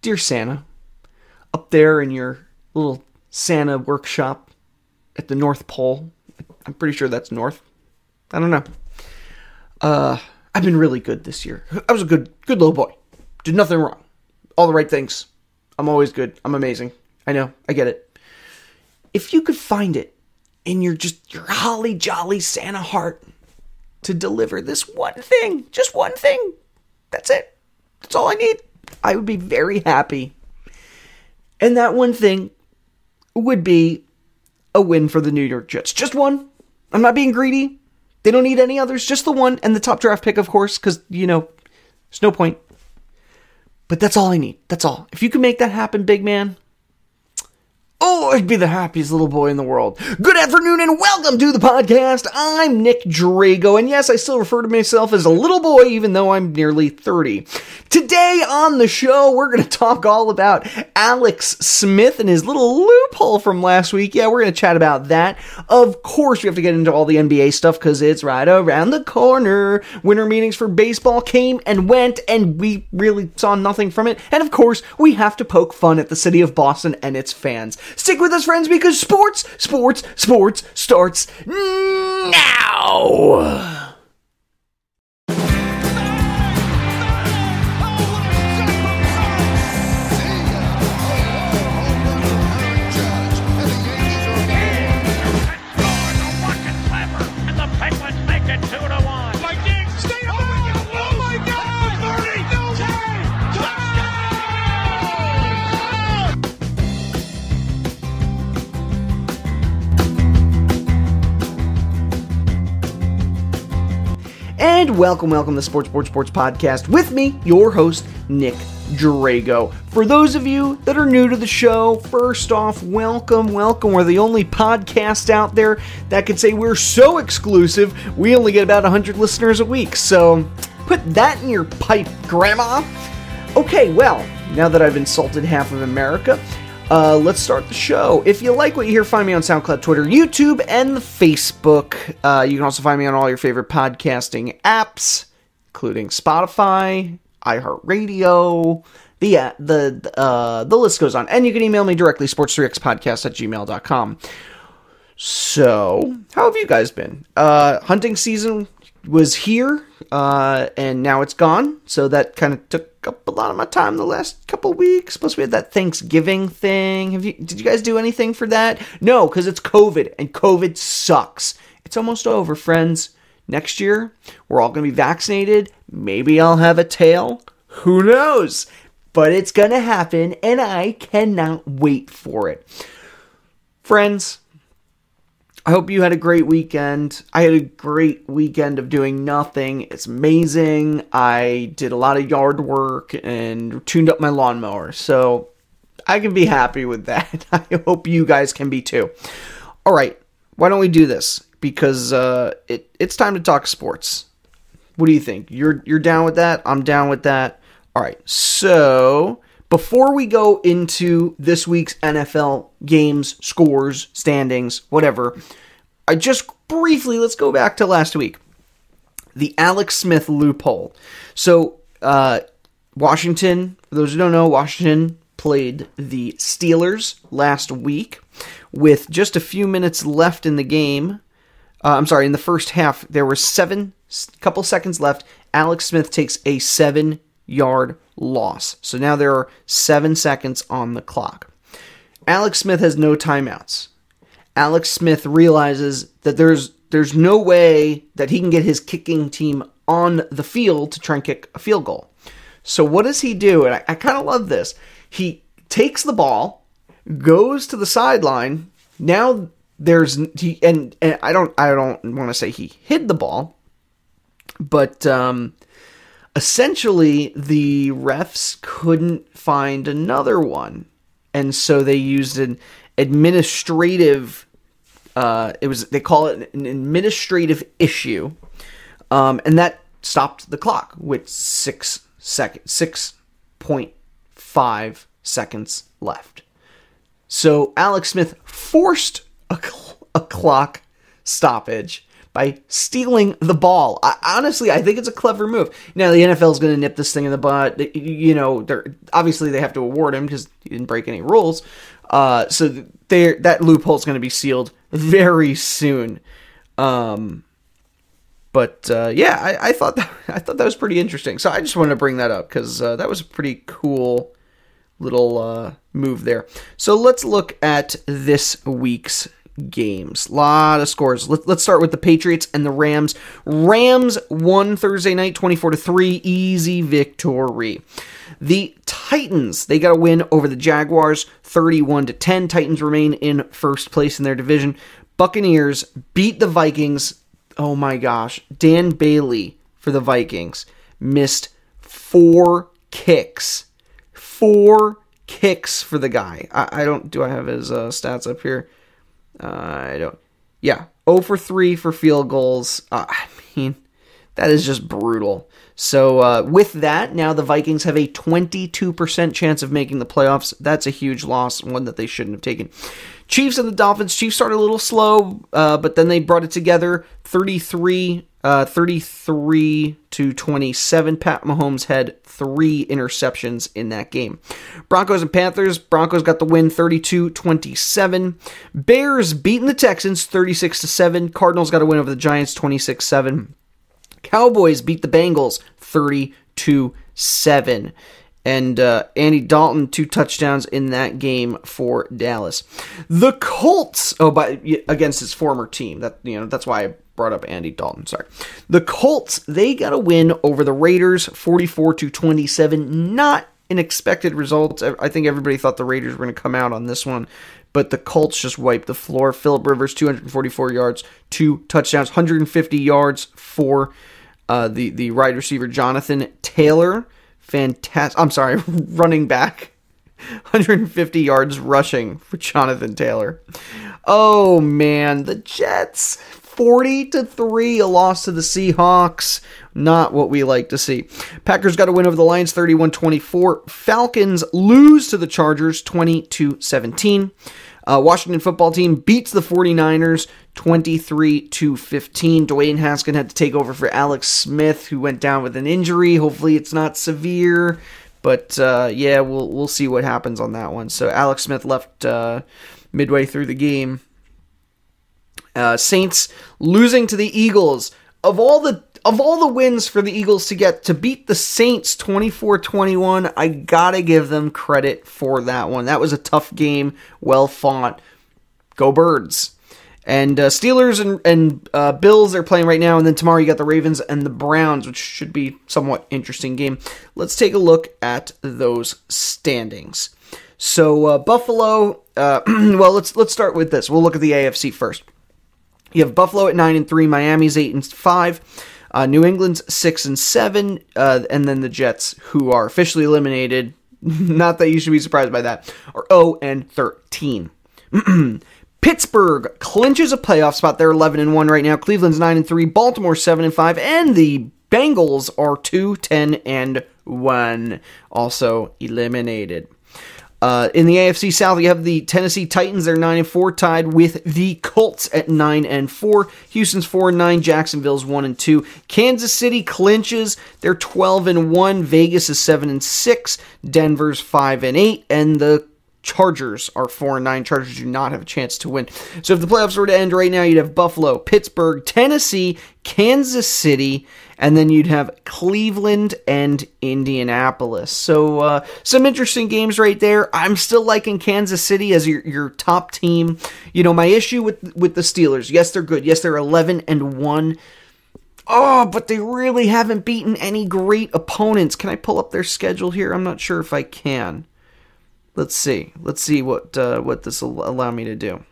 Dear Santa, up there in your little Santa workshop at the North Pole, I'm pretty sure that's North. I don't know. Uh, I've been really good this year. I was a good, good little boy. Did nothing wrong. All the right things. I'm always good. I'm amazing. I know. I get it. If you could find it in your just your holly jolly Santa heart to deliver this one thing, just one thing, that's it. That's all I need. I would be very happy. And that one thing would be a win for the New York Jets. Just one. I'm not being greedy. They don't need any others. Just the one and the top draft pick, of course, because, you know, there's no point. But that's all I need. That's all. If you can make that happen, big man, Oh, I'd be the happiest little boy in the world. Good afternoon and welcome to the podcast. I'm Nick Drago, and yes, I still refer to myself as a little boy even though I'm nearly 30. Today on the show, we're going to talk all about Alex Smith and his little loophole from last week. Yeah, we're going to chat about that. Of course, we have to get into all the NBA stuff because it's right around the corner. Winter meetings for baseball came and went, and we really saw nothing from it. And of course, we have to poke fun at the city of Boston and its fans. Stick with us, friends, because sports, sports, sports starts now. And welcome, welcome to Sports Sports Sports Podcast with me, your host, Nick Drago. For those of you that are new to the show, first off, welcome, welcome. We're the only podcast out there that can say we're so exclusive, we only get about 100 listeners a week. So put that in your pipe, Grandma. Okay, well, now that I've insulted half of America, uh, let's start the show. If you like what you hear, find me on SoundCloud, Twitter, YouTube, and Facebook. Uh, you can also find me on all your favorite podcasting apps, including Spotify, iHeartRadio, the uh, the uh, the list goes on. And you can email me directly, sports3xpodcast at gmail.com. So, how have you guys been? Uh, hunting season was here, uh, and now it's gone. So that kind of took up a lot of my time the last couple weeks. Plus, we had that Thanksgiving thing. Have you? Did you guys do anything for that? No, because it's COVID, and COVID sucks. It's almost over, friends. Next year, we're all going to be vaccinated. Maybe I'll have a tail. Who knows? But it's going to happen, and I cannot wait for it. Friends, I hope you had a great weekend. I had a great weekend of doing nothing. It's amazing. I did a lot of yard work and tuned up my lawnmower. So I can be happy with that. I hope you guys can be too. All right, why don't we do this? Because uh, it, it's time to talk sports. What do you think? You're you're down with that? I'm down with that. All right. So, before we go into this week's NFL games, scores, standings, whatever, I just briefly let's go back to last week. The Alex Smith loophole. So, uh, Washington, for those who don't know, Washington played the Steelers last week with just a few minutes left in the game. Uh, I'm sorry, in the first half, there were seven, couple seconds left. Alex Smith takes a seven yard loss. So now there are seven seconds on the clock. Alex Smith has no timeouts. Alex Smith realizes that there's there's no way that he can get his kicking team on the field to try and kick a field goal. So what does he do? And I, I kind of love this. He takes the ball, goes to the sideline. Now there's he and, and I don't I don't want to say he hid the ball, but um, essentially the refs couldn't find another one, and so they used an administrative. Uh, it was they call it an administrative issue, um, and that stopped the clock with six seconds, six point five seconds left. So Alex Smith forced a, cl- a clock stoppage by stealing the ball. I, honestly, I think it's a clever move. Now the NFL is going to nip this thing in the butt. You know, they're obviously they have to award him because he didn't break any rules. Uh, so that loophole is going to be sealed very soon. Um, but uh, yeah, I, I, thought that, I thought that was pretty interesting. So I just wanted to bring that up because uh, that was a pretty cool little uh, move there. So let's look at this week's games. Lot of scores. Let, us start with the Patriots and the Rams. Rams won Thursday night 24 to 3, easy victory. The Titans, they got a win over the Jaguars 31 to 10. Titans remain in first place in their division. Buccaneers beat the Vikings. Oh my gosh. Dan Bailey for the Vikings missed four kicks. Four kicks for the guy. I, I don't do I have his uh, stats up here? I don't. Yeah, 0 for 3 for field goals. Uh, I mean, that is just brutal. So, uh, with that, now the Vikings have a 22% chance of making the playoffs. That's a huge loss, one that they shouldn't have taken. Chiefs and the Dolphins. Chiefs started a little slow, uh, but then they brought it together 33 uh, 33 to 27. Pat Mahomes had three interceptions in that game. Broncos and Panthers. Broncos got the win 32 27. Bears beating the Texans 36 to 7. Cardinals got a win over the Giants 26 7. Cowboys beat the Bengals 32 7 and uh, Andy Dalton two touchdowns in that game for Dallas. The Colts, oh, by against his former team. That you know that's why I brought up Andy Dalton. Sorry. The Colts they got a win over the Raiders, forty four to twenty seven. Not an expected result. I think everybody thought the Raiders were going to come out on this one, but the Colts just wiped the floor. Philip Rivers, 244 yards, two touchdowns, 150 yards for uh, the the wide receiver Jonathan Taylor fantastic. I'm sorry, running back. 150 yards rushing for Jonathan Taylor. Oh man, the Jets 40 to 3 a loss to the Seahawks. Not what we like to see. Packers got a win over the Lions 31-24. Falcons lose to the Chargers 20-17. Uh, Washington football team beats the 49ers 23 to 15. Dwayne Haskins had to take over for Alex Smith, who went down with an injury. Hopefully, it's not severe, but uh, yeah, we'll we'll see what happens on that one. So Alex Smith left uh, midway through the game. Uh, Saints losing to the Eagles. Of all the of all the wins for the Eagles to get to beat the Saints 24-21, I got to give them credit for that one. That was a tough game, well fought. Go Birds. And uh, Steelers and, and uh, Bills are playing right now, and then tomorrow you got the Ravens and the Browns, which should be somewhat interesting game. Let's take a look at those standings. So uh, Buffalo, uh, well, let's let's start with this. We'll look at the AFC first. You have Buffalo at nine and three, Miami's eight and five. Uh, New England's six and seven, uh, and then the Jets, who are officially eliminated. Not that you should be surprised by that. Are zero and thirteen. Pittsburgh clinches a playoff spot. They're eleven and one right now. Cleveland's nine and three. Baltimore seven and five, and the Bengals are 2 10 and 1, also eliminated. Uh, in the AFC South, you have the Tennessee Titans. They're nine and four, tied with the Colts at nine and four. Houston's four and nine. Jacksonville's one and two. Kansas City clinches. They're twelve and one. Vegas is seven and six. Denver's five and eight, and the Chargers are 4 and 9. Chargers do not have a chance to win. So if the playoffs were to end right now, you'd have Buffalo, Pittsburgh, Tennessee, Kansas City, and then you'd have Cleveland and Indianapolis. So uh, some interesting games right there. I'm still liking Kansas City as your, your top team. You know, my issue with with the Steelers, yes, they're good. Yes, they're 11 and 1. Oh, but they really haven't beaten any great opponents. Can I pull up their schedule here? I'm not sure if I can. Let's see. Let's see what uh, what this will allow me to do.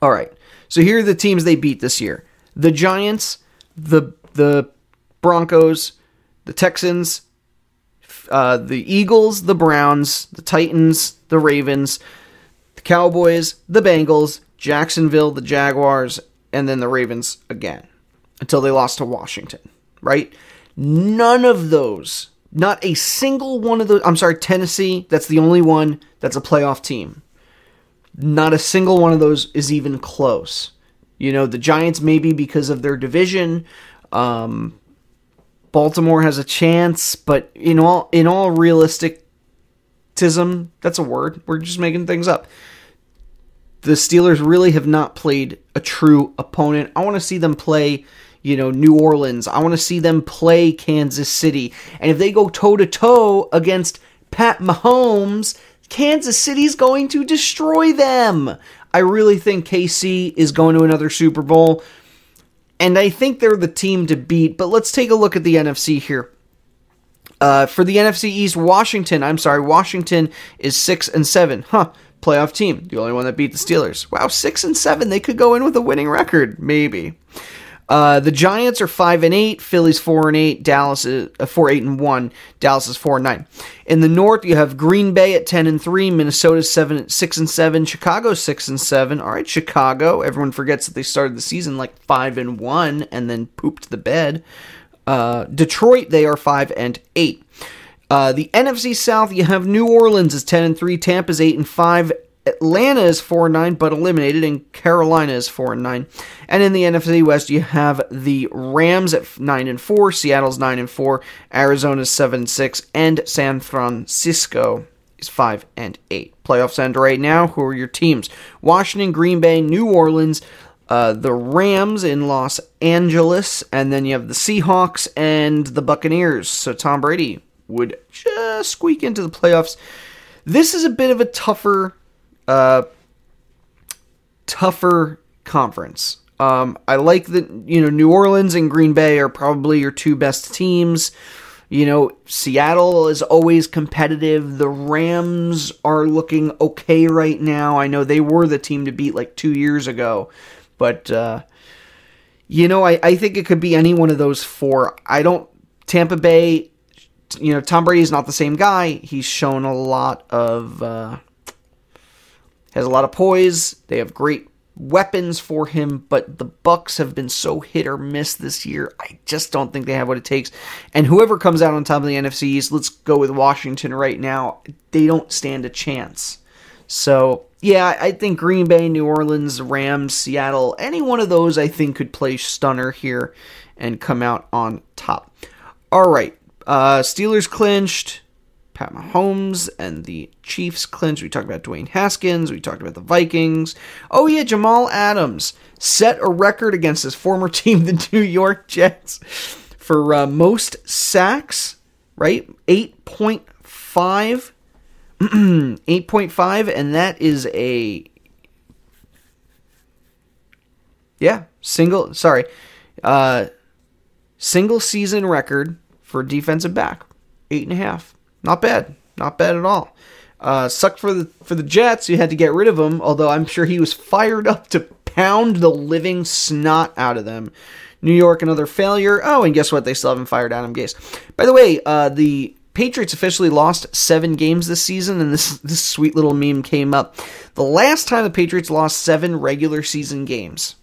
All right. So here are the teams they beat this year: the Giants, the the Broncos, the Texans, uh, the Eagles, the Browns, the Titans, the Ravens, the Cowboys, the Bengals, Jacksonville, the Jaguars, and then the Ravens again until they lost to Washington. Right? None of those not a single one of those. I'm sorry, Tennessee. That's the only one that's a playoff team. Not a single one of those is even close. You know, the Giants maybe because of their division. Um, Baltimore has a chance, but in all in all realisticism, that's a word. We're just making things up. The Steelers really have not played a true opponent. I want to see them play, you know, New Orleans. I want to see them play Kansas City. And if they go toe to toe against Pat Mahomes, Kansas City's going to destroy them. I really think KC is going to another Super Bowl. And I think they're the team to beat. But let's take a look at the NFC here. Uh, for the NFC East, Washington, I'm sorry, Washington is 6 and 7. Huh. Playoff team. The only one that beat the Steelers. Wow, 6 and 7. They could go in with a winning record. Maybe. Uh, the Giants are five and eight. Philly's four and eight. Dallas is uh, four eight and one. Dallas is four and nine. In the North, you have Green Bay at ten and three. Minnesota seven six and seven. Chicago six and seven. All right, Chicago. Everyone forgets that they started the season like five and one and then pooped the bed. Uh, Detroit, they are five and eight. Uh, the NFC South, you have New Orleans is ten and three. Tampa's eight and five. Atlanta is 4 9, but eliminated, and Carolina is 4 9. And in the NFC West, you have the Rams at 9 and 4, Seattle's 9 and 4, Arizona's 7 6, and San Francisco is 5 and 8. Playoffs end right now. Who are your teams? Washington, Green Bay, New Orleans, uh, the Rams in Los Angeles, and then you have the Seahawks and the Buccaneers. So Tom Brady would just squeak into the playoffs. This is a bit of a tougher uh, tougher conference. Um, I like that you know New Orleans and Green Bay are probably your two best teams. You know, Seattle is always competitive. The Rams are looking okay right now. I know they were the team to beat like two years ago, but uh, you know, I, I think it could be any one of those four. I don't. Tampa Bay, you know, Tom Brady is not the same guy. He's shown a lot of. Uh, has a lot of poise. They have great weapons for him, but the Bucks have been so hit or miss this year. I just don't think they have what it takes. And whoever comes out on top of the NFC East, let's go with Washington right now. They don't stand a chance. So, yeah, I think Green Bay, New Orleans, Rams, Seattle, any one of those I think could play stunner here and come out on top. All right. Uh, Steelers clinched. Pat Mahomes and the Chiefs clinch. We talked about Dwayne Haskins. We talked about the Vikings. Oh, yeah, Jamal Adams set a record against his former team, the New York Jets, for uh, most sacks, right? 8.5. 8.5, and that is a. Yeah, single. Sorry. Uh, single season record for defensive back. Eight and a half. Not bad. Not bad at all. Uh, sucked for the for the Jets. You had to get rid of him. Although I'm sure he was fired up to pound the living snot out of them. New York another failure. Oh, and guess what? They still haven't fired Adam Gase. By the way, uh, the Patriots officially lost seven games this season, and this this sweet little meme came up. The last time the Patriots lost seven regular season games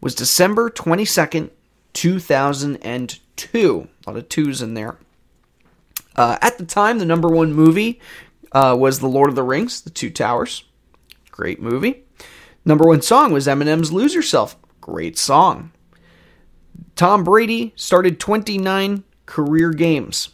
was December twenty second, two thousand and two. A lot of twos in there. Uh, at the time, the number one movie uh, was The Lord of the Rings, The Two Towers. Great movie. Number one song was Eminem's Lose Yourself. Great song. Tom Brady started 29 career games.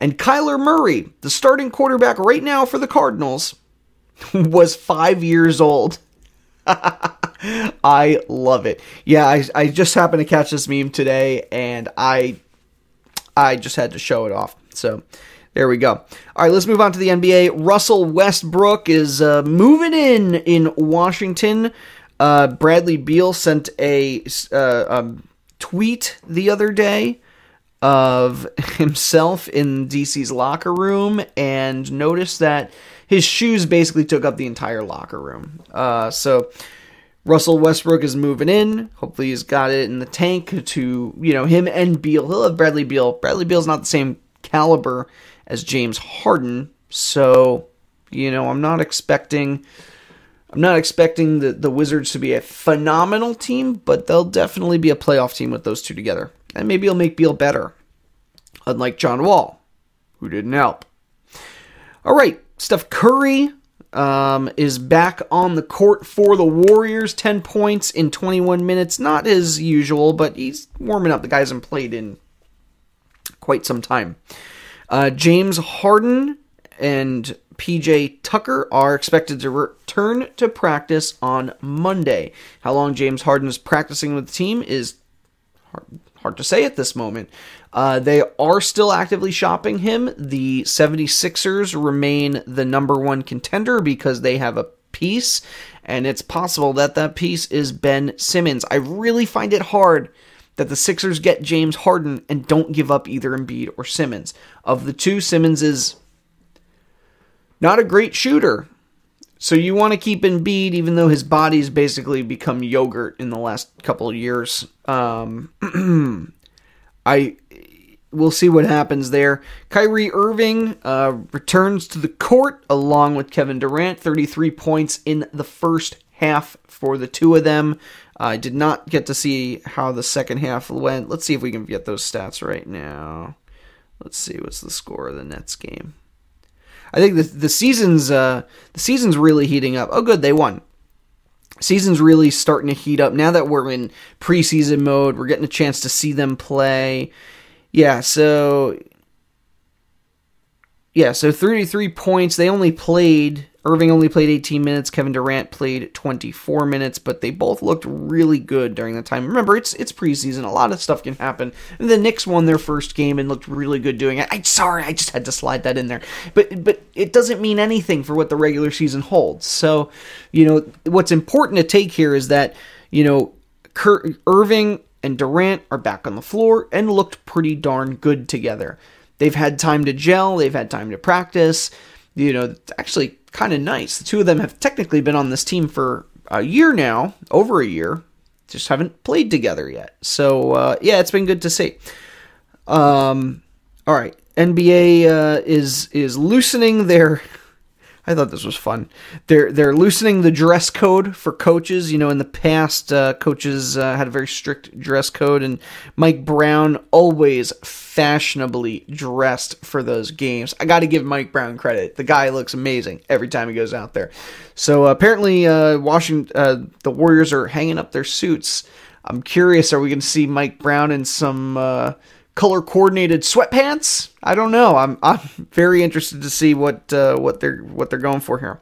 And Kyler Murray, the starting quarterback right now for the Cardinals, was five years old. I love it. Yeah, I, I just happened to catch this meme today, and I I just had to show it off. So there we go. All right, let's move on to the NBA. Russell Westbrook is uh, moving in in Washington. Uh, Bradley Beal sent a uh, um, tweet the other day of himself in DC's locker room and noticed that his shoes basically took up the entire locker room. Uh, so Russell Westbrook is moving in. Hopefully, he's got it in the tank to, you know, him and Beal. He'll have Bradley Beal. Bradley Beal's not the same caliber as James Harden. So, you know, I'm not expecting I'm not expecting the, the Wizards to be a phenomenal team, but they'll definitely be a playoff team with those two together. And maybe it'll make Beal better. Unlike John Wall, who didn't help. All right, Steph Curry um, is back on the court for the Warriors. 10 points in 21 minutes. Not as usual, but he's warming up. The guy hasn't played in quite some time. Uh, James Harden and PJ Tucker are expected to return to practice on Monday. How long James Harden is practicing with the team is hard, hard to say at this moment. Uh, they are still actively shopping him. The 76ers remain the number one contender because they have a piece, and it's possible that that piece is Ben Simmons. I really find it hard that the Sixers get James Harden and don't give up either Embiid or Simmons. Of the two, Simmons is not a great shooter. So you want to keep Embiid, even though his body's basically become yogurt in the last couple of years. Um, I we'll see what happens there. Kyrie Irving uh, returns to the court along with Kevin Durant, 33 points in the first half for the two of them. I did not get to see how the second half went. Let's see if we can get those stats right now. Let's see what's the score of the Nets game. I think the the season's uh, the season's really heating up. Oh, good, they won. Season's really starting to heat up now that we're in preseason mode. We're getting a chance to see them play. Yeah, so yeah, so 33 points. They only played Irving only played 18 minutes. Kevin Durant played 24 minutes, but they both looked really good during the time. Remember, it's it's preseason. A lot of stuff can happen. And the Knicks won their first game and looked really good doing it. I'm sorry, I just had to slide that in there. But but it doesn't mean anything for what the regular season holds. So, you know, what's important to take here is that, you know, Kurt, Irving and Durant are back on the floor and looked pretty darn good together. They've had time to gel, they've had time to practice. You know, actually kind of nice. The two of them have technically been on this team for a year now, over a year, just haven't played together yet. So uh, yeah, it's been good to see. Um, all right, NBA uh, is is loosening their I thought this was fun. They're they're loosening the dress code for coaches. You know, in the past, uh, coaches uh, had a very strict dress code, and Mike Brown always fashionably dressed for those games. I got to give Mike Brown credit. The guy looks amazing every time he goes out there. So uh, apparently, uh, Washington, uh, the Warriors are hanging up their suits. I'm curious, are we going to see Mike Brown in some? Color coordinated sweatpants. I don't know. I'm I'm very interested to see what uh, what they're what they're going for here.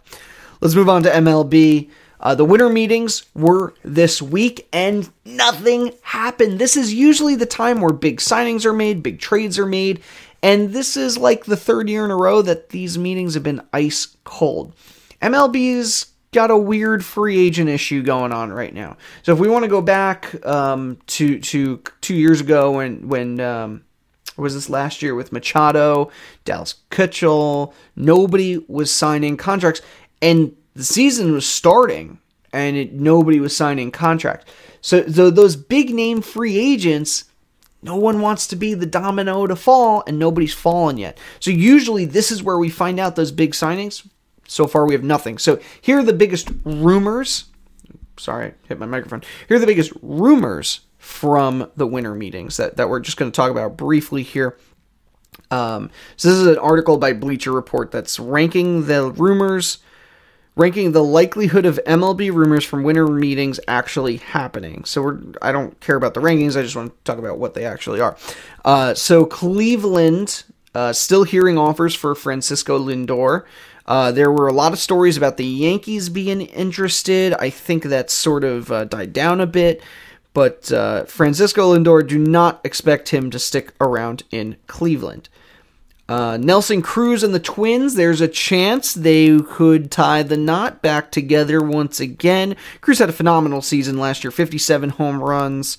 Let's move on to MLB. Uh, the winter meetings were this week and nothing happened. This is usually the time where big signings are made, big trades are made, and this is like the third year in a row that these meetings have been ice cold. MLB's got a weird free agent issue going on right now. So if we want to go back um, to to two years ago when when um, was this last year with Machado, Dallas Keuchel, nobody was signing contracts, and the season was starting, and it, nobody was signing contract. So, so those big name free agents. No one wants to be the domino to fall, and nobody's fallen yet. So, usually, this is where we find out those big signings so far, we have nothing. So here are the biggest rumors. Sorry, hit my microphone. Here are the biggest rumors from the winter meetings that, that we're just going to talk about briefly here. Um, so this is an article by Bleacher Report that's ranking the rumors, ranking the likelihood of MLB rumors from winter meetings actually happening. So we're I don't care about the rankings. I just want to talk about what they actually are. Uh, so Cleveland uh, still hearing offers for Francisco Lindor. Uh, there were a lot of stories about the Yankees being interested. I think that sort of uh, died down a bit. But uh, Francisco Lindor, do not expect him to stick around in Cleveland. Uh, Nelson Cruz and the Twins, there's a chance they could tie the knot back together once again. Cruz had a phenomenal season last year 57 home runs.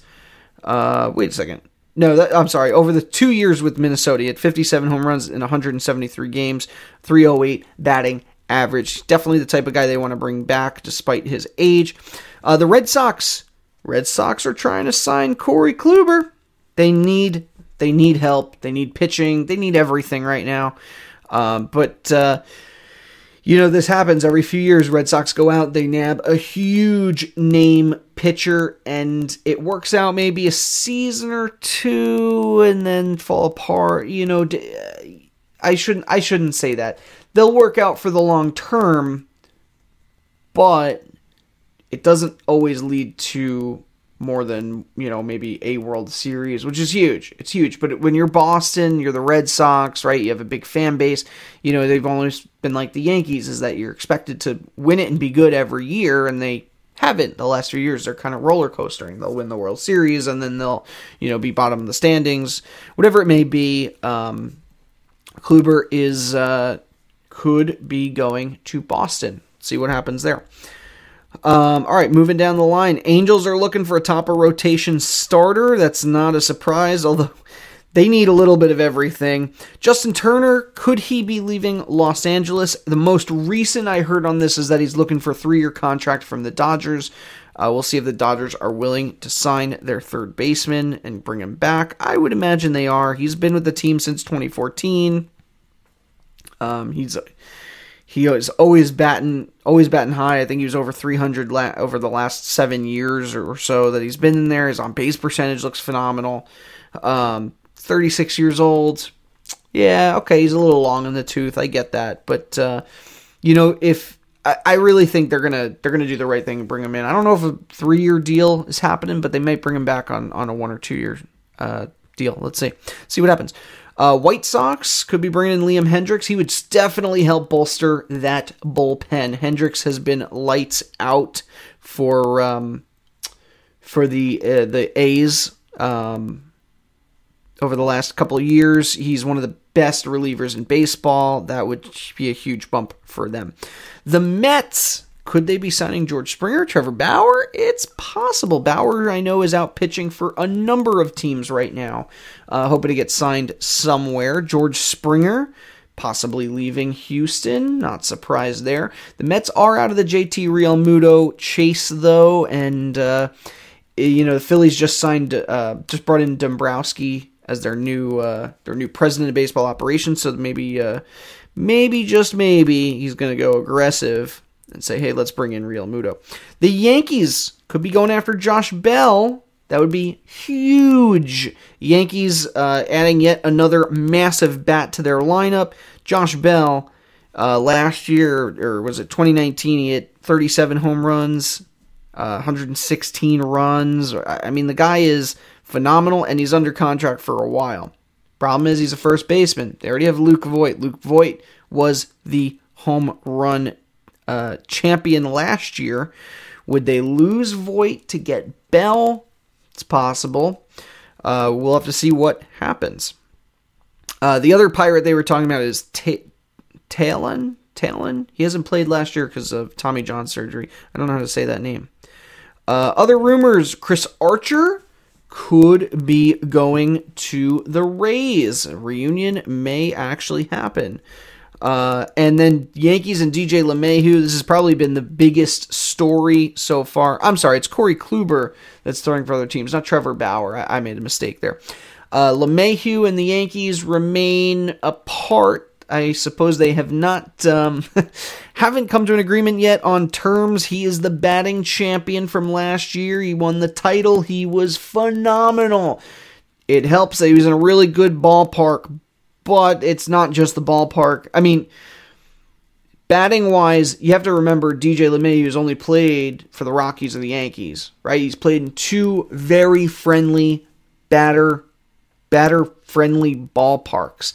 Uh, wait a second. No, that, I'm sorry. Over the two years with Minnesota, he had 57 home runs in 173 games, 308 batting average. Definitely the type of guy they want to bring back despite his age. Uh, the Red Sox, Red Sox are trying to sign Corey Kluber. They need they need help. They need pitching. They need everything right now. Um, but uh, you know, this happens every few years. Red Sox go out, they nab a huge name pitcher, and it works out maybe a season or two, and then fall apart. You know, uh, I shouldn't I shouldn't say that. They'll work out for the long term, but it doesn't always lead to more than you know maybe a World Series, which is huge. It's huge. But when you're Boston, you're the Red Sox, right? You have a big fan base. You know they've always been like the Yankees, is that you're expected to win it and be good every year, and they haven't the last few years. They're kind of roller coastering. They'll win the World Series and then they'll you know be bottom of the standings, whatever it may be. Um, Kluber is uh, could be going to Boston. See what happens there. Um, all right, moving down the line. Angels are looking for a top of rotation starter. That's not a surprise, although they need a little bit of everything. Justin Turner, could he be leaving Los Angeles? The most recent I heard on this is that he's looking for a three year contract from the Dodgers. Uh, we'll see if the Dodgers are willing to sign their third baseman and bring him back. I would imagine they are. He's been with the team since 2014. Um, he's he is always batting always batting high. I think he was over 300 la- over the last seven years or so that he's been in there. His on base percentage looks phenomenal. Um, 36 years old. Yeah, okay, he's a little long in the tooth. I get that, but uh, you know, if I, I really think they're gonna they're gonna do the right thing and bring him in. I don't know if a three year deal is happening, but they might bring him back on on a one or two year uh, deal. Let's see see what happens. Uh, White Sox could be bringing in Liam Hendriks. He would definitely help bolster that bullpen. Hendriks has been lights out for um, for the uh, the A's um, over the last couple of years. He's one of the best relievers in baseball. That would be a huge bump for them. The Mets could they be signing George Springer, Trevor Bauer? It's possible. Bauer, I know, is out pitching for a number of teams right now, uh, hoping to get signed somewhere. George Springer, possibly leaving Houston. Not surprised there. The Mets are out of the JT Real Realmuto chase, though, and, uh, you know, the Phillies just signed, uh, just brought in Dombrowski as their new uh, their new president of baseball operations. So maybe, uh, maybe just maybe he's going to go aggressive and say, hey, let's bring in Realmuto. The Yankees could be going after Josh Bell. That would be huge. Yankees uh, adding yet another massive bat to their lineup. Josh Bell, uh, last year, or was it 2019, he hit 37 home runs, uh, 116 runs. I mean, the guy is phenomenal, and he's under contract for a while. Problem is, he's a first baseman. They already have Luke Voit. Luke Voit was the home run uh, champion last year. Would they lose Voit to get Bell? It's possible. Uh, we'll have to see what happens. Uh, the other pirate they were talking about is Ta- Talon. Talon. He hasn't played last year because of Tommy John surgery. I don't know how to say that name. Uh, other rumors: Chris Archer could be going to the Rays. Reunion may actually happen. Uh, and then Yankees and DJ LeMahieu. This has probably been the biggest story so far. I'm sorry, it's Corey Kluber that's throwing for other teams, not Trevor Bauer. I, I made a mistake there. Uh, LeMahieu and the Yankees remain apart. I suppose they have not um, haven't come to an agreement yet on terms. He is the batting champion from last year. He won the title. He was phenomenal. It helps that he was in a really good ballpark, but it's not just the ballpark. I mean, batting wise, you have to remember DJ LeMahieu has only played for the Rockies and the Yankees, right? He's played in two very friendly batter batter friendly ballparks.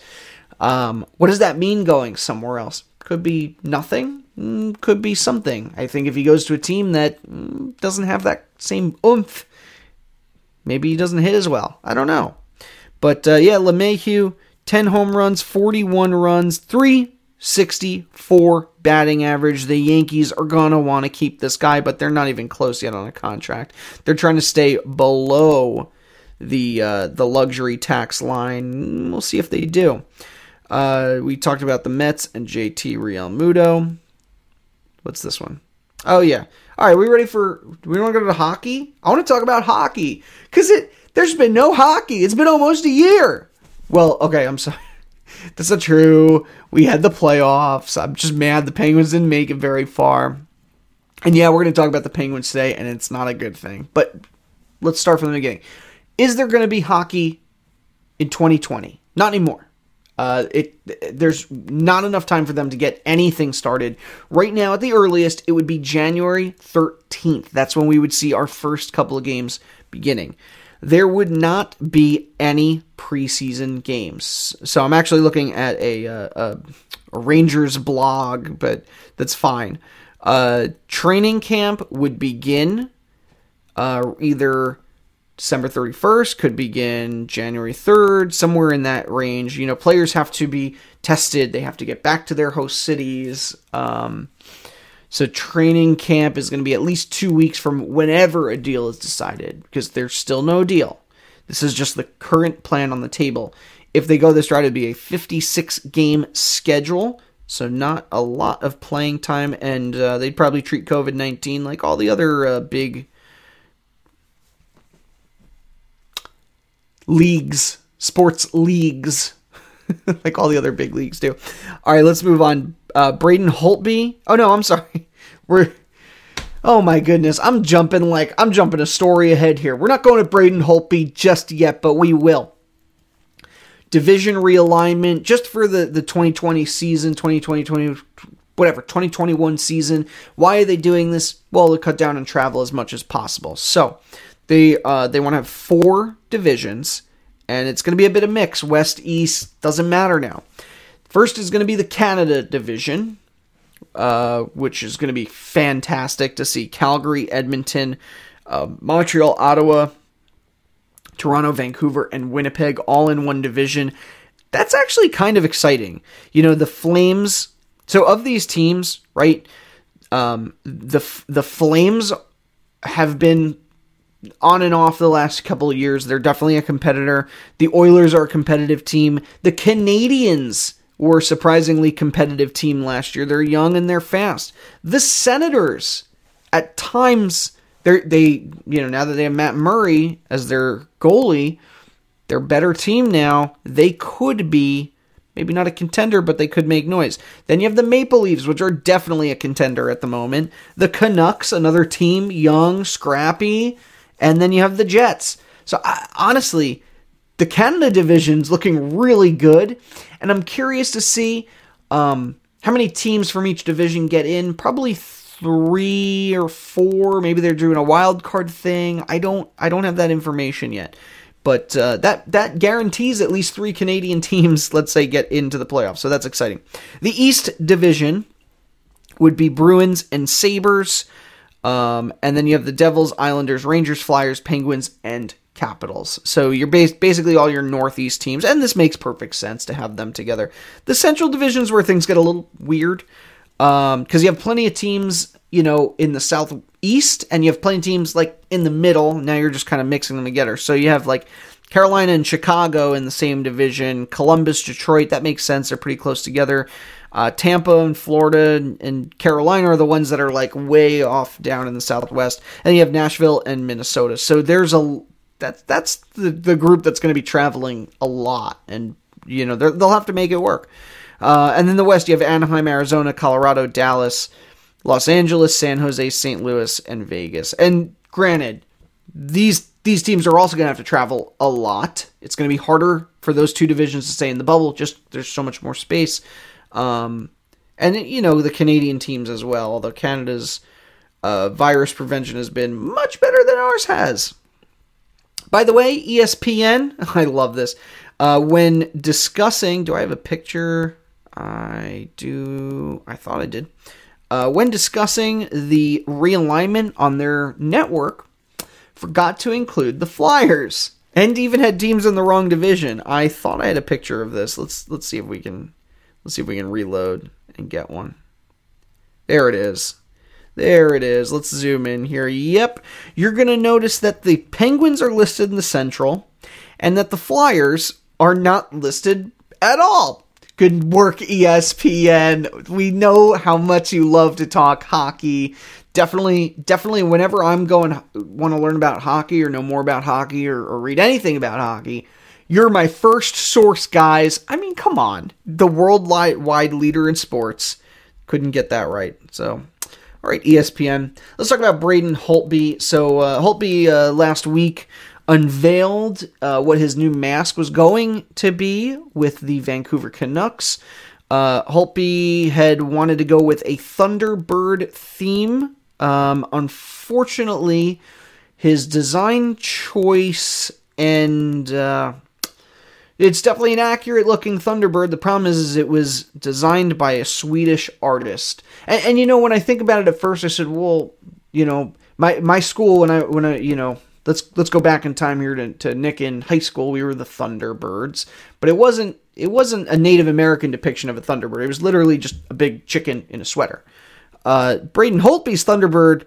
Um, what does that mean going somewhere else? Could be nothing, mm, could be something. I think if he goes to a team that mm, doesn't have that same oomph, maybe he doesn't hit as well. I don't know. But uh, yeah, LeMahieu, 10 home runs, 41 runs, 364 batting average. The Yankees are going to want to keep this guy, but they're not even close yet on a contract. They're trying to stay below the uh, the luxury tax line. We'll see if they do. Uh, we talked about the Mets and JT Realmuto. What's this one? Oh yeah. All right, we ready for? We want to go to hockey? I want to talk about hockey because it there's been no hockey. It's been almost a year. Well, okay, I'm sorry. That's not true. We had the playoffs. I'm just mad the Penguins didn't make it very far. And yeah, we're going to talk about the Penguins today, and it's not a good thing. But let's start from the beginning. Is there going to be hockey in 2020? Not anymore. Uh, it there's not enough time for them to get anything started right now. At the earliest, it would be January 13th. That's when we would see our first couple of games beginning. There would not be any preseason games. So I'm actually looking at a, uh, a, a Rangers blog, but that's fine. Uh, training camp would begin uh, either December 31st, could begin January 3rd, somewhere in that range. You know, players have to be tested, they have to get back to their host cities. Um, so training camp is going to be at least two weeks from whenever a deal is decided, because there's still no deal. This is just the current plan on the table. If they go this route, it'd be a 56 game schedule, so not a lot of playing time, and uh, they'd probably treat COVID 19 like all the other uh, big leagues, sports leagues, like all the other big leagues do. All right, let's move on. Uh, Braden Holtby. Oh no, I'm sorry. We're. Oh my goodness, I'm jumping like I'm jumping a story ahead here. We're not going to Braden Holtby just yet, but we will. Division realignment just for the the 2020 season, 2020 20, whatever 2021 season. Why are they doing this? Well, to cut down on travel as much as possible. So they uh, they want to have four divisions, and it's going to be a bit of mix. West, East doesn't matter now. First is going to be the Canada division, uh, which is going to be fantastic to see Calgary, Edmonton, uh, Montreal, Ottawa, Toronto, Vancouver, and Winnipeg all in one division. That's actually kind of exciting. You know, the Flames. So of these teams, right? Um, the the Flames have been on and off the last couple of years. They're definitely a competitor. The Oilers are a competitive team. The Canadiens were a surprisingly competitive team last year. They're young and they're fast. The Senators, at times, they they you know now that they have Matt Murray as their goalie, they're better team now. They could be maybe not a contender, but they could make noise. Then you have the Maple Leafs, which are definitely a contender at the moment. The Canucks, another team, young, scrappy and then you have the Jets. So I, honestly, the Canada division's looking really good, and I'm curious to see um, how many teams from each division get in. Probably three or four. Maybe they're doing a wild card thing. I don't. I don't have that information yet. But uh, that that guarantees at least three Canadian teams, let's say, get into the playoffs. So that's exciting. The East Division would be Bruins and Sabres. Um, and then you have the Devils, Islanders, Rangers, Flyers, Penguins, and Capitals. So you're bas- basically all your Northeast teams, and this makes perfect sense to have them together. The Central divisions where things get a little weird Um, because um, you have plenty of teams, you know, in the Southeast, and you have plenty of teams like in the middle. Now you're just kind of mixing them together. So you have like Carolina and Chicago in the same division, Columbus, Detroit. That makes sense. They're pretty close together. Uh, Tampa and Florida and, and, Carolina are the ones that are like way off down in the Southwest, and you have Nashville and Minnesota. So there's a that's that's the, the group that's going to be traveling a lot, and you know they'll have to make it work. Uh, and then the West, you have Anaheim, Arizona, Colorado, Dallas, Los Angeles, San Jose, St. Louis, and Vegas. And granted, these these teams are also going to have to travel a lot. It's going to be harder for those two divisions to stay in the bubble. Just there's so much more space. Um, and you know the Canadian teams as well. Although Canada's uh, virus prevention has been much better than ours has. By the way, ESPN, I love this. Uh, when discussing, do I have a picture? I do. I thought I did. Uh, when discussing the realignment on their network, forgot to include the Flyers, and even had teams in the wrong division. I thought I had a picture of this. Let's let's see if we can Let's see if we can reload and get one. There it is. There it is. Let's zoom in here. Yep. You're going to notice that the Penguins are listed in the Central and that the Flyers are not listed at all. Good work, ESPN. We know how much you love to talk hockey. Definitely, definitely, whenever I'm going, want to learn about hockey or know more about hockey or, or read anything about hockey, you're my first source, guys. I mean, come on. The worldwide leader in sports couldn't get that right. So, all right, ESPN. Let's talk about Braden Holtby. So, uh, Holtby uh, last week unveiled uh, what his new mask was going to be with the Vancouver Canucks. Uh, Holtby had wanted to go with a Thunderbird theme. Um, unfortunately, his design choice and uh, it's definitely an accurate looking Thunderbird. The problem is, is it was designed by a Swedish artist. And, and, you know, when I think about it at first, I said, well, you know, my my school when I when I you know let's let's go back in time here to, to Nick in high school. We were the Thunderbirds, but it wasn't it wasn't a Native American depiction of a Thunderbird. It was literally just a big chicken in a sweater. Uh, Braden Holtby's Thunderbird.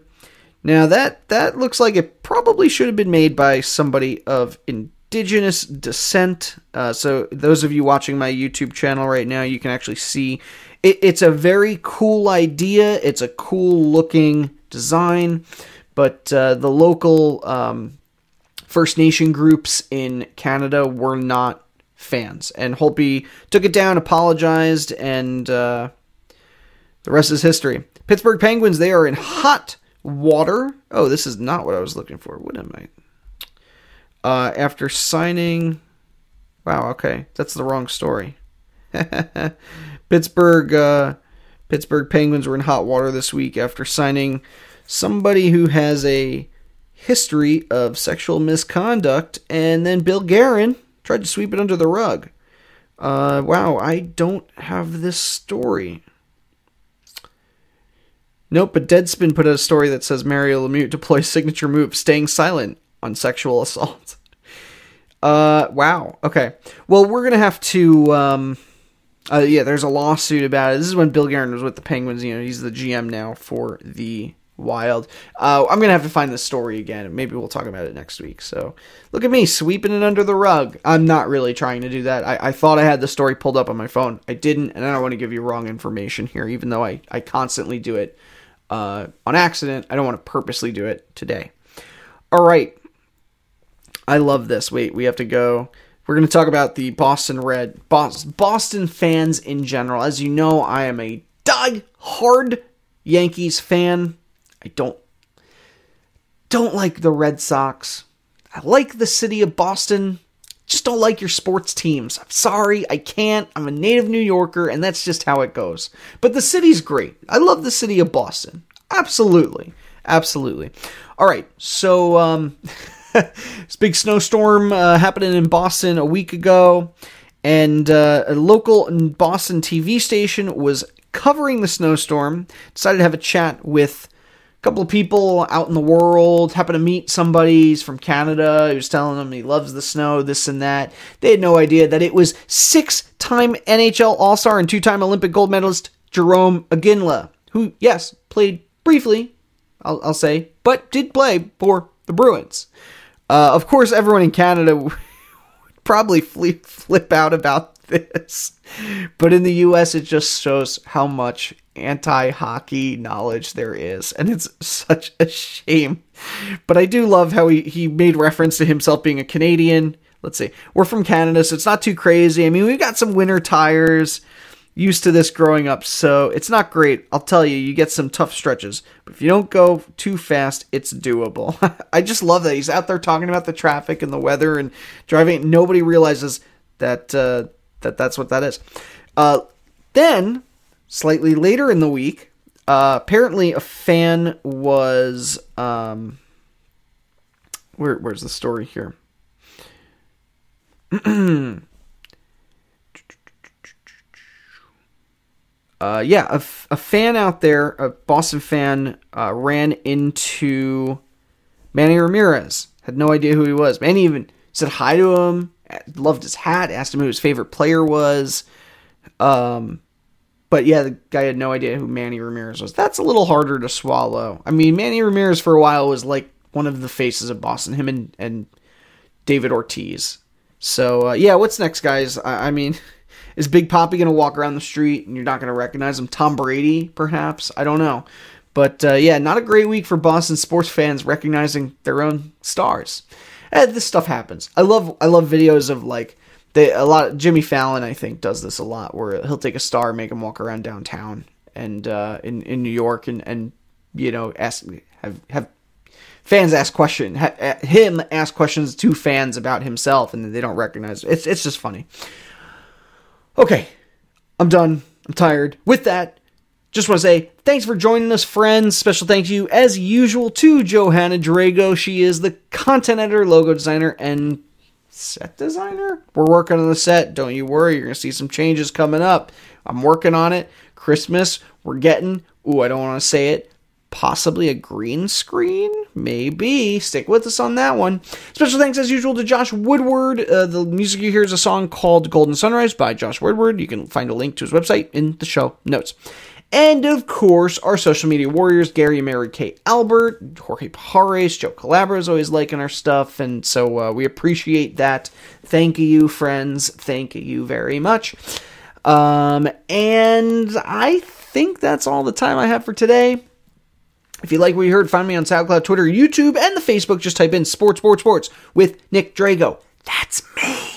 Now that that looks like it probably should have been made by somebody of indigenous descent. Uh, so those of you watching my YouTube channel right now, you can actually see it, it's a very cool idea. It's a cool looking design, but uh, the local um, First Nation groups in Canada were not fans. And Holtby took it down, apologized, and uh, the rest is history. Pittsburgh Penguins, they are in hot water. Oh, this is not what I was looking for. What am I? Uh, after signing. Wow, okay. That's the wrong story. Pittsburgh. Uh, Pittsburgh Penguins were in hot water this week after signing somebody who has a history of sexual misconduct, and then Bill Guerin tried to sweep it under the rug. Uh, wow, I don't have this story. Nope, but Deadspin put out a story that says Mario Lemieux deploys signature move, staying silent on sexual assault. Uh, wow. Okay. Well, we're gonna have to. Um, uh, yeah, there's a lawsuit about it. This is when Bill Guerin was with the Penguins. You know, he's the GM now for the Wild. Uh, I'm gonna have to find the story again. Maybe we'll talk about it next week. So look at me sweeping it under the rug. I'm not really trying to do that. I, I thought I had the story pulled up on my phone. I didn't, and I don't want to give you wrong information here, even though I, I constantly do it uh, on accident. I don't want to purposely do it today. All right. I love this. Wait, we have to go. We're going to talk about the Boston Red, Boston fans in general. As you know, I am a die-hard Yankees fan. I don't don't like the Red Sox. I like the city of Boston. Just don't like your sports teams. I'm sorry, I can't. I'm a native New Yorker, and that's just how it goes. But the city's great. I love the city of Boston. Absolutely. Absolutely. All right, so um this big snowstorm uh, happening in Boston a week ago, and uh, a local Boston TV station was covering the snowstorm. Decided to have a chat with a couple of people out in the world. Happened to meet somebody He's from Canada. He was telling them he loves the snow, this and that. They had no idea that it was six-time NHL All-Star and two-time Olympic gold medalist Jarome Iginla, who yes played briefly, I'll, I'll say, but did play for the Bruins. Uh, of course, everyone in Canada would probably flip, flip out about this. But in the US, it just shows how much anti hockey knowledge there is. And it's such a shame. But I do love how he, he made reference to himself being a Canadian. Let's see. We're from Canada, so it's not too crazy. I mean, we've got some winter tires used to this growing up, so it's not great. I'll tell you, you get some tough stretches, but if you don't go too fast, it's doable. I just love that he's out there talking about the traffic and the weather and driving. Nobody realizes that uh, that that's what that is. Uh, then, slightly later in the week, uh, apparently a fan was um, where where's the story here? uh, yeah, a, fan out there, a Boston fan, uh, ran into Manny Ramirez. Had no idea who he was. Manny even said hi to him, loved his hat, asked him who his favorite player was. Um, but yeah, the guy had no idea who Manny Ramirez was. That's a little harder to swallow. I mean, Manny Ramirez for a while was like one of the faces of Boston. Him and, and David Ortiz. So uh, yeah, what's next, guys? I, I mean. Is Big Papi going to walk around the street and you're not going to recognize him? Tom Brady, perhaps? I don't know. But uh, yeah, not a great week for Boston sports fans recognizing their own stars. Eh, this stuff happens. I love I love videos of like they a lot. Jimmy Fallon I think does this a lot, where he'll take a star, make him walk around downtown and uh, in in New York, and and you know ask have have fans ask question ha, uh, him ask questions to fans about himself, and they don't recognize it. It's it's just funny. Okay, I'm done. I'm tired. With that, just want to say thanks for joining us, friends. Special thank you, as usual, to Johanna Drago. She is the content editor, logo designer, and set designer. We're working on the set. Don't you worry. You're going to see some changes coming up. I'm working on it. Christmas, we're getting, ooh, I don't want to say it, possibly a green screen? Maybe. Stick with us on that one. Special thanks, as usual, to Josh Woodward. Uh, the music you hear is a song called Golden Sunrise by Josh Woodward. You can find a link to his website in the show notes. And of course, our social media warriors, Gary, Mary, Kate, Albert, Jorge Pajares, Joe Calabra is always liking our stuff, and so uh, we appreciate that. Thank you, friends. Thank you very much. Um, and I think that's all the time I have for today. If you like what you heard, find me on SoundCloud, Twitter, YouTube, and the Facebook. Just type in Sports, Sports, Sports with Nick Drago. That's me.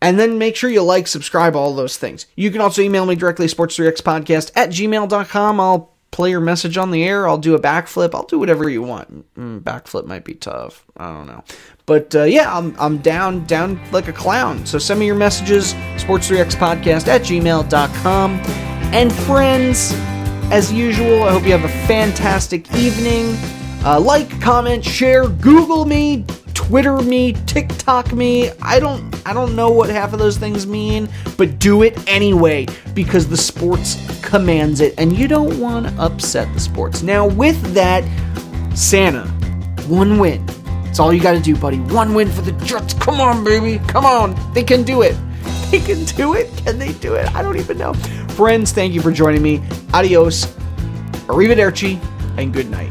And then make sure you like, subscribe, all those things. You can also email me directly, sports3xpodcast at gmail.com. I'll play your message on the air. I'll do a backflip. I'll do whatever you want. Mm, backflip might be tough. I don't know. But uh, yeah, I'm, I'm down, down like a clown. So send me your messages, sports3xpodcast at gmail.com. And friends, as usual, I hope you have a fantastic evening. Uh, like, comment, share, Google me, Twitter me, TikTok me. I don't I don't know what half of those things mean, but do it anyway because the sports commands it and you don't want to upset the sports. Now with that, Santa, one win. That's all you got to do, buddy. One win for the Jets. Come on, baby. Come on. They can do it. They can do it. Can they do it? I don't even know. Friends, thank you for joining me. Adios. Arrivederci and good night.